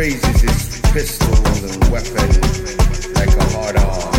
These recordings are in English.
raises his pistol and weapon like a hard arm.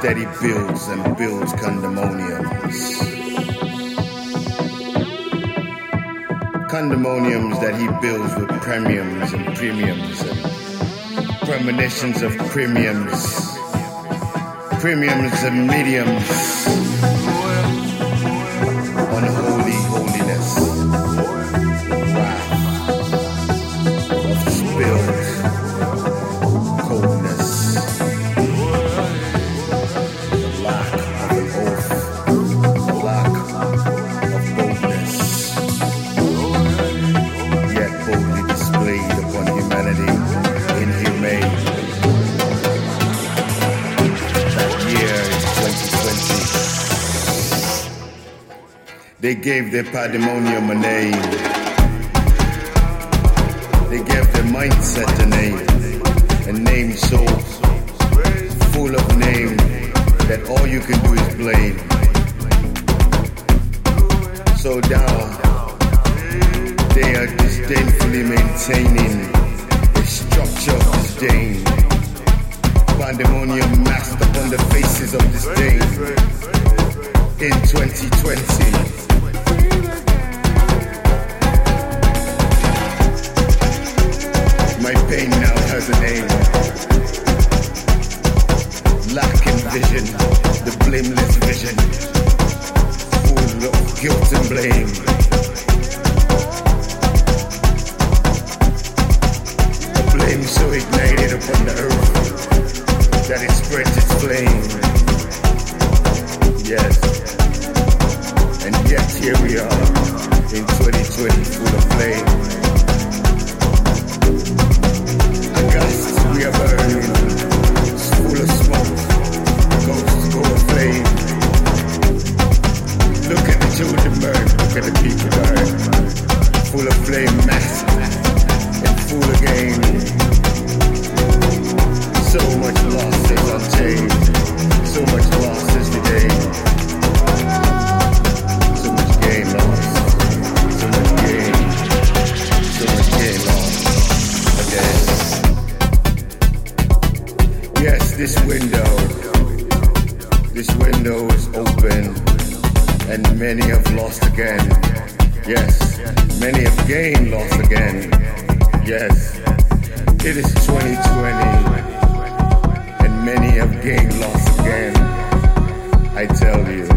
Steady builds and builds condominiums. Condominiums that he builds with premiums and premiums and premonitions of premiums. Premiums and mediums. They gave their pandemonium a name. They gave their mindset a name. A name so full of name that all you can do is blame. So down, they are disdainfully maintaining a structure of disdain. Pandemonium masked upon the faces of disdain in 2020. My pain now has a name. Lacking vision, the blameless vision, full of guilt and blame. A blame so ignited upon the earth that it spreads its. Yes, and yet here we are in 2020, full of flame. Are burning. It's full of smoke. Ghosts go aflame. Look at the children burn. Look at the people. Many have gained lost again. Yes, it is 2020, and many have gained lost again. I tell you,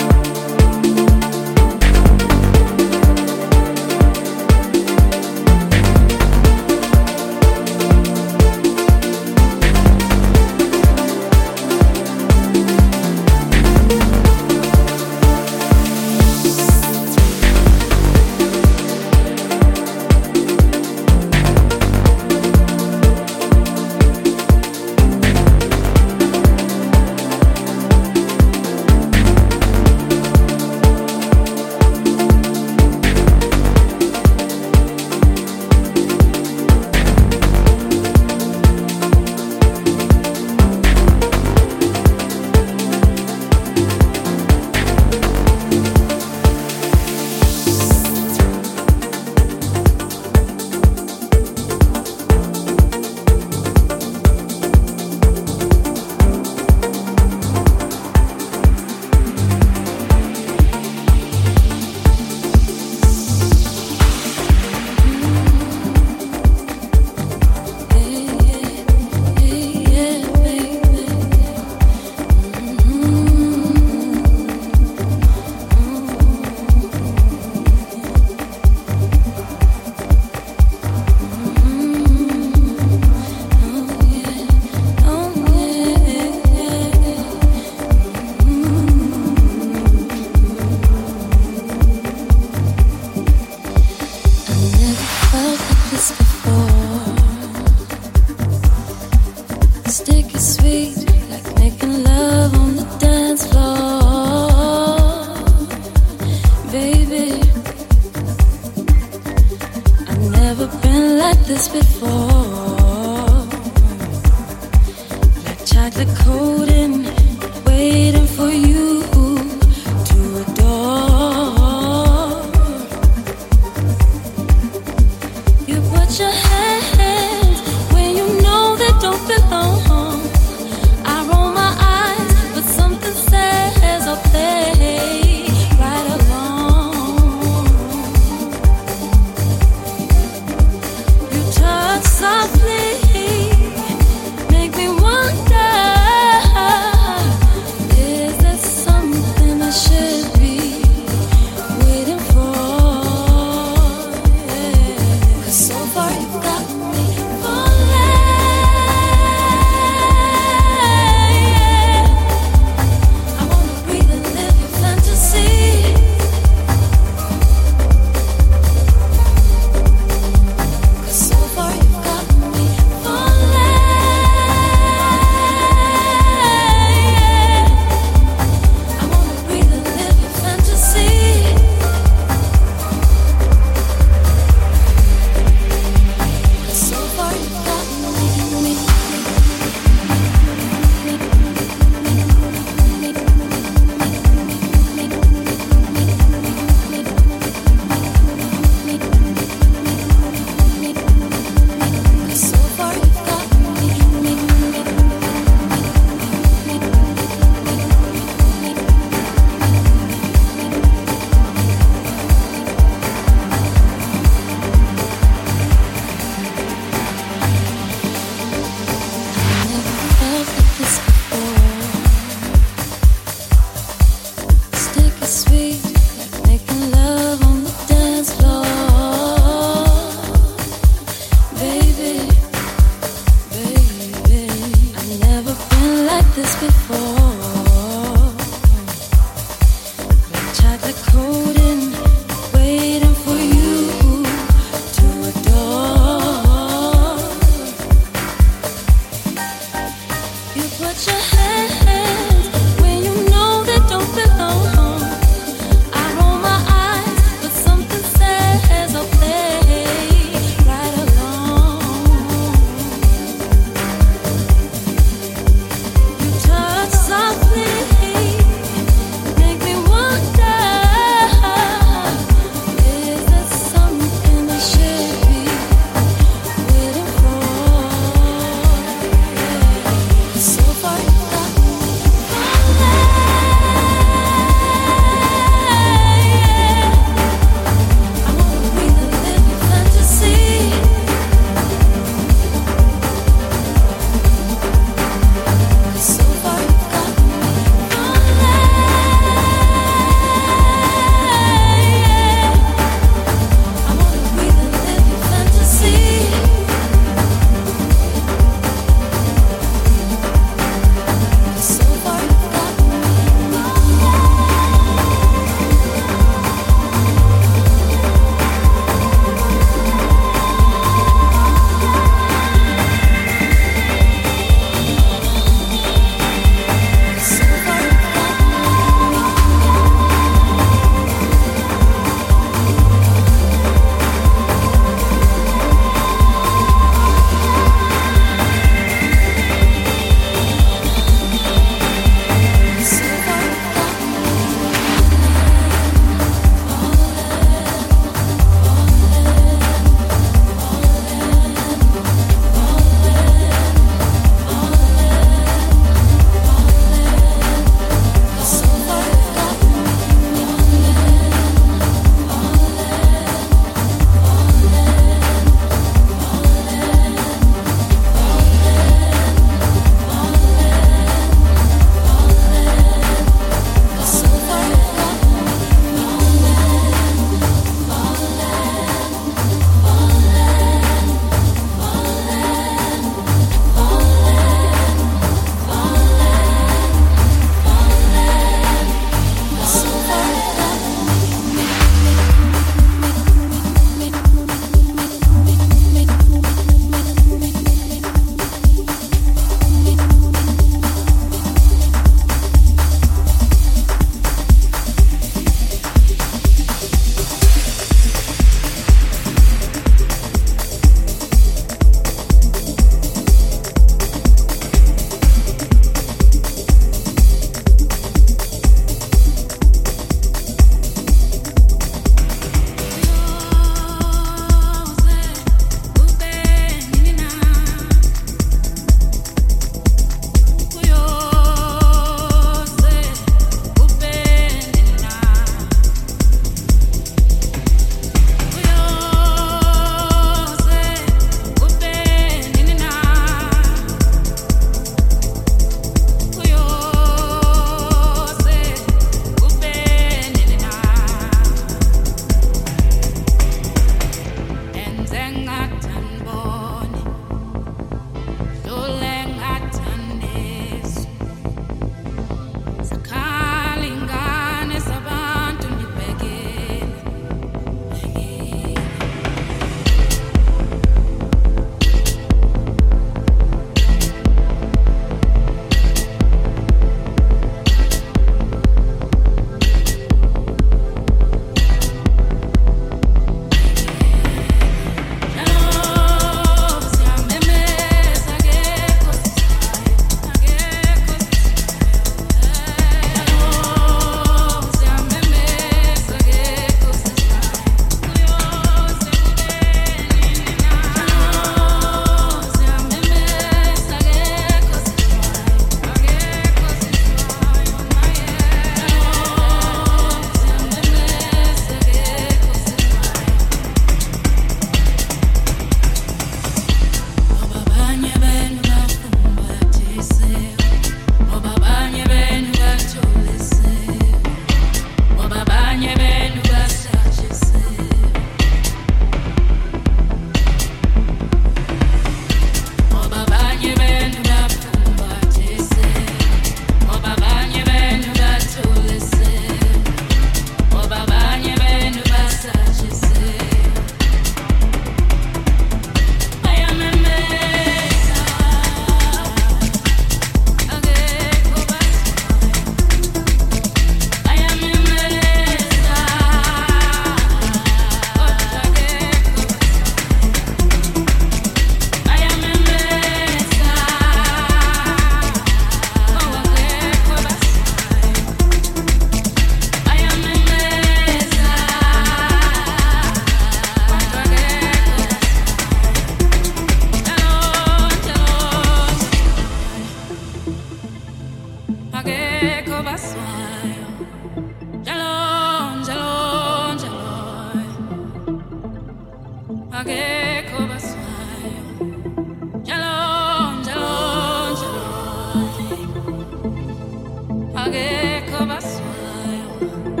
suelo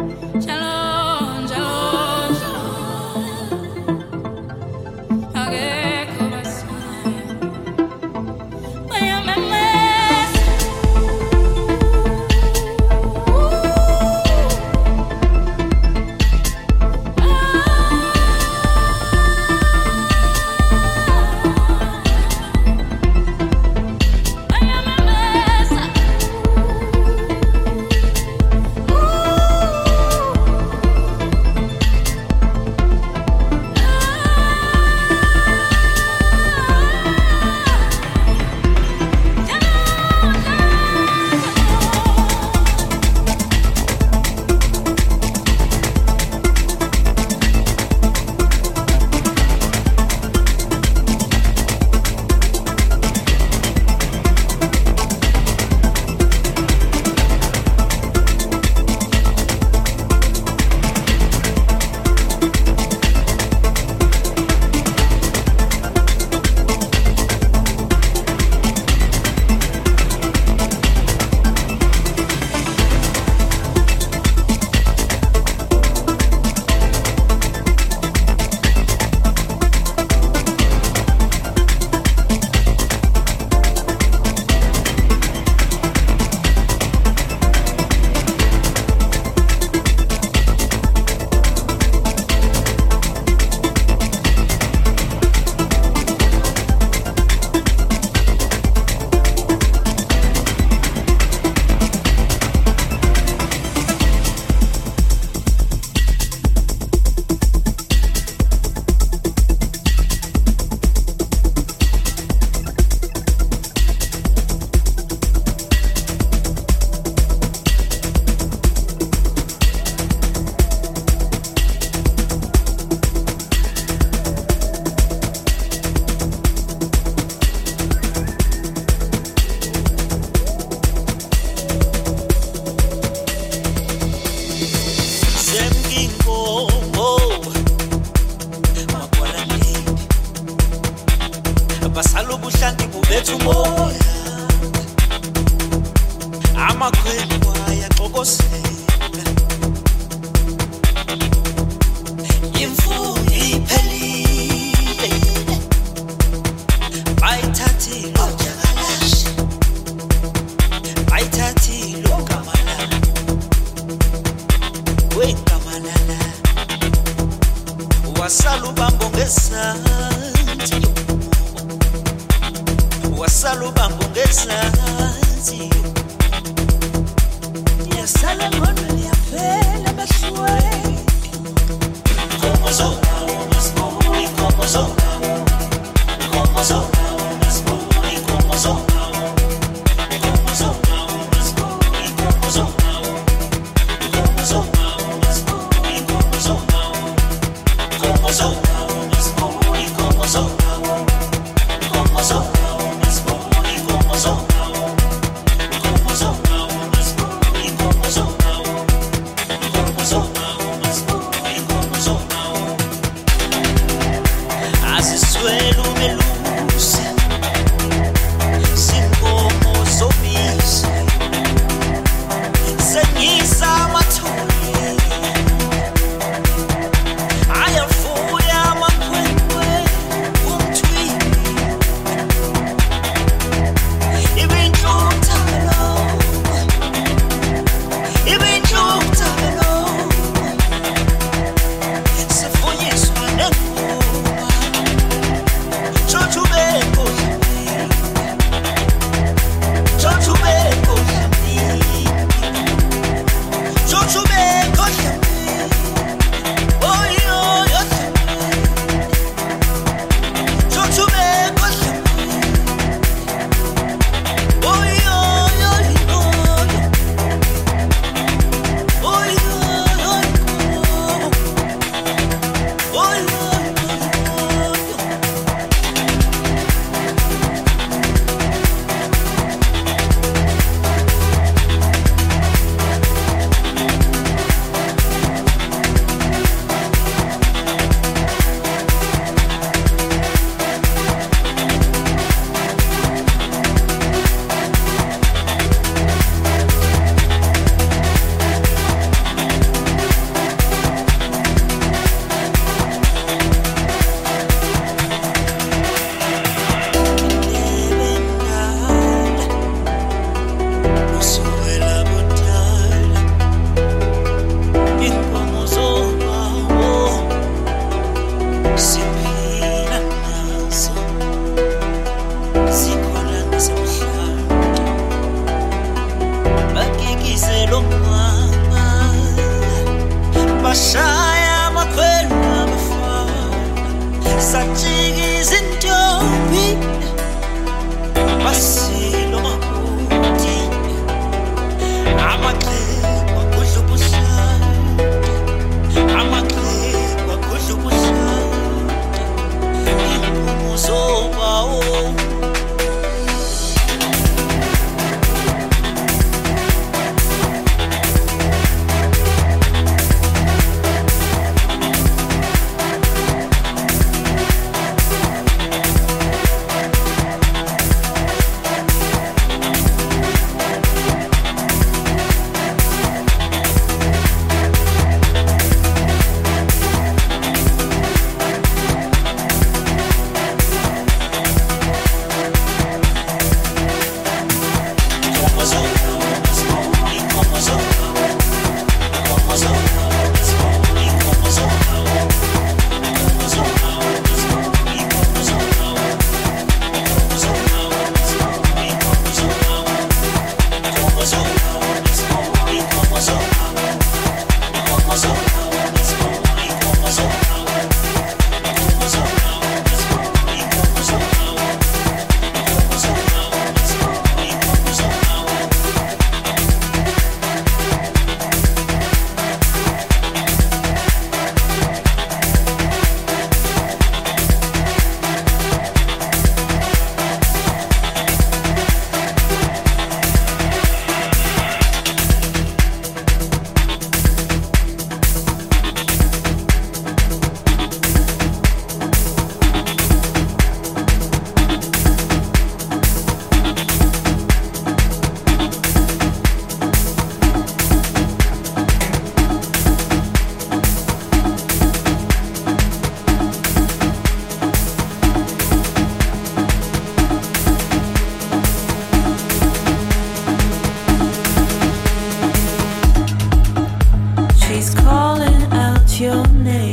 always calling out your name.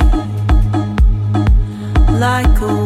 Like a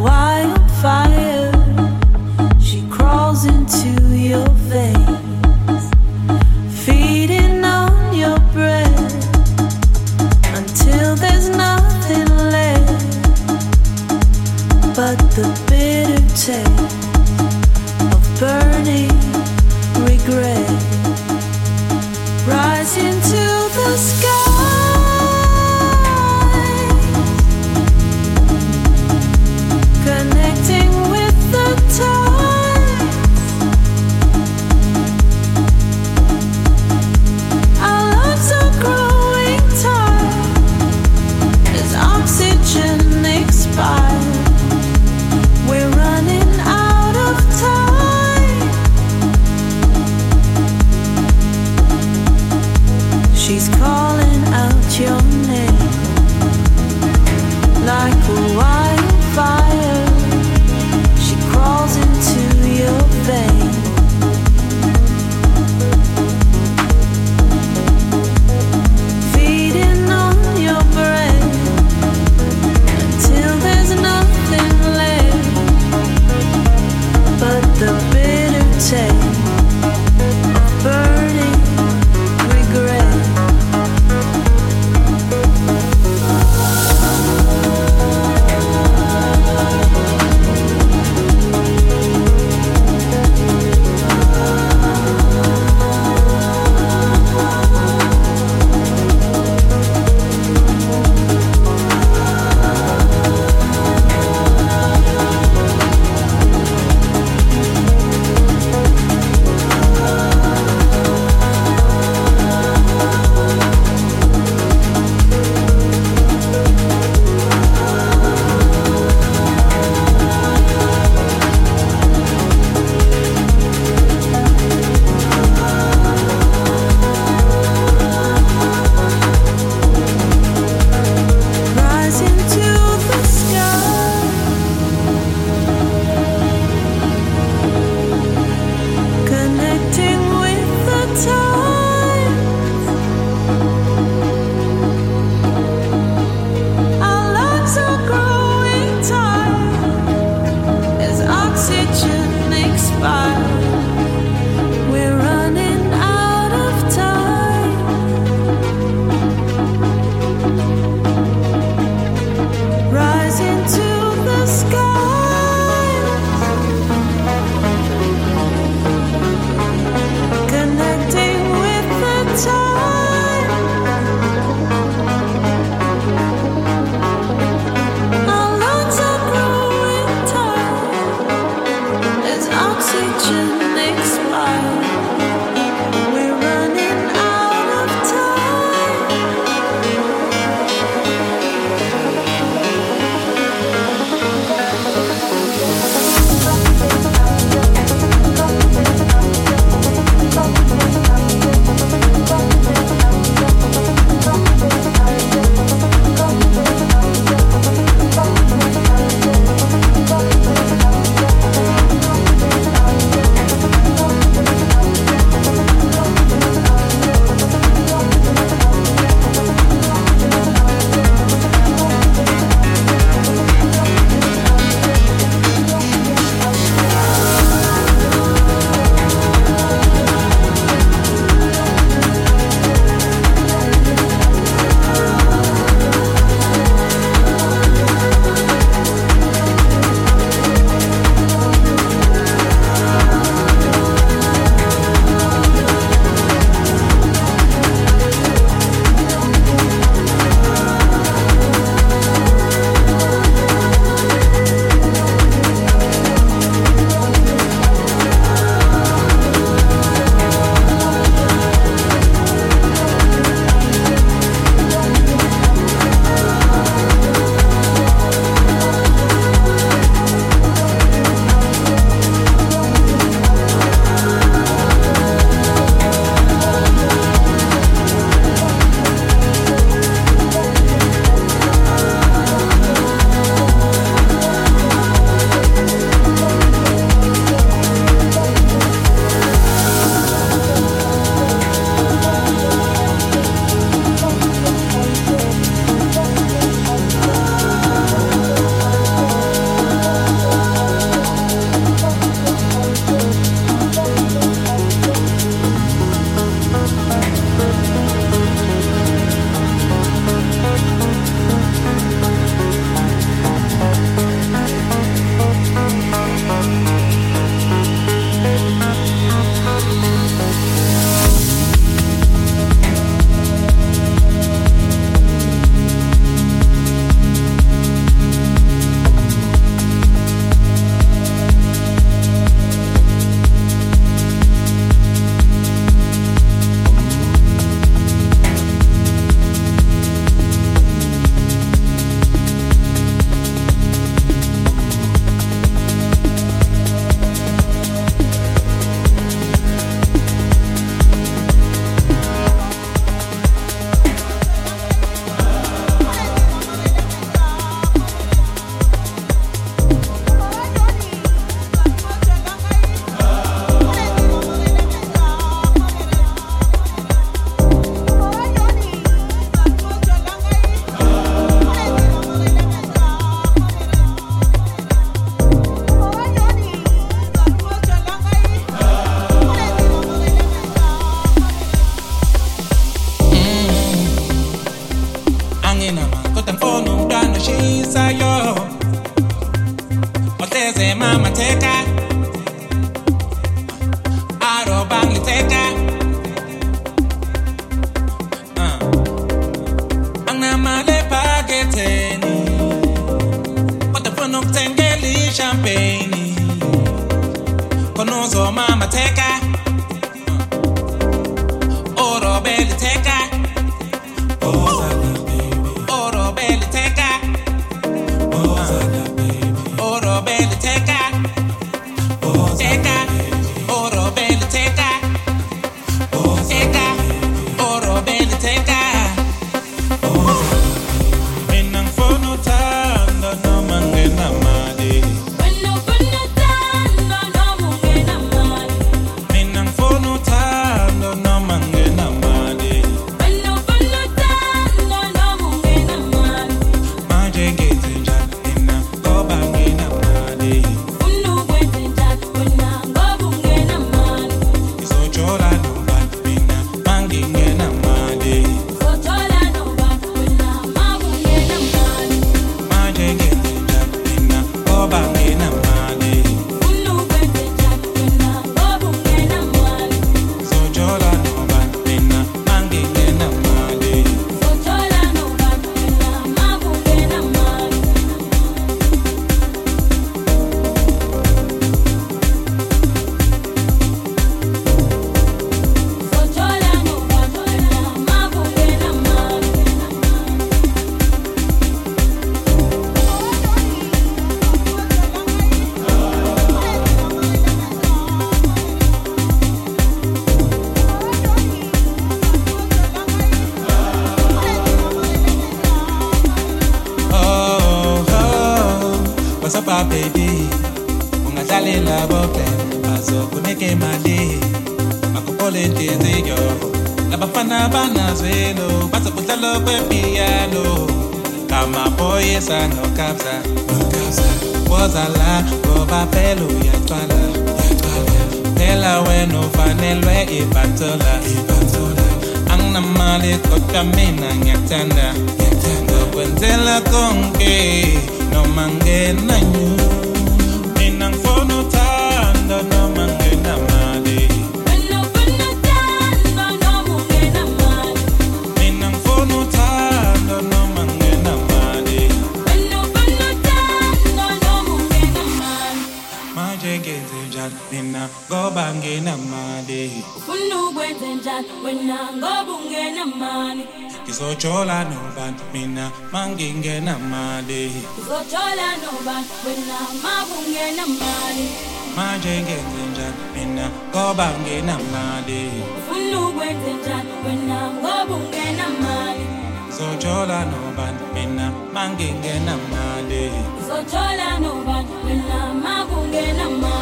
ngoba nginamali. Ufuna ukwenza njani wena? Ngoba ungenamali. Uzojola nobani mina mangingenamali uzojola nobani wena makungenamali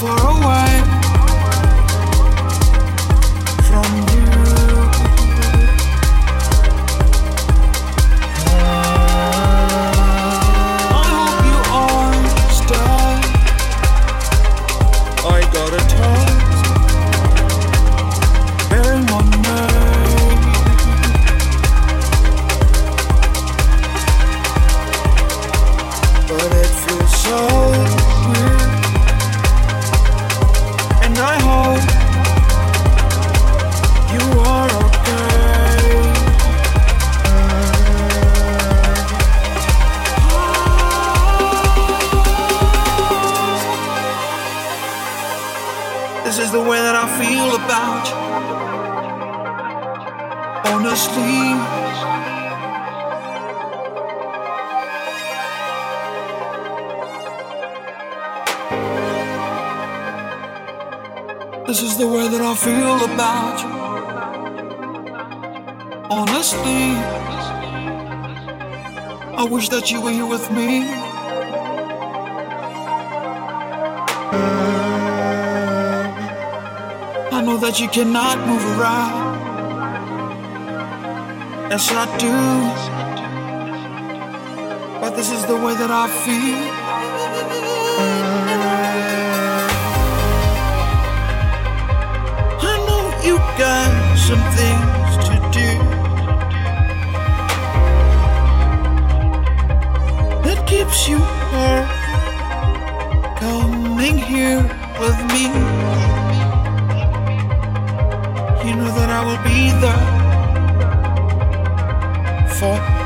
for a while. cannot move around. Yes, I do. But this is the way that I feel.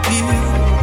disappear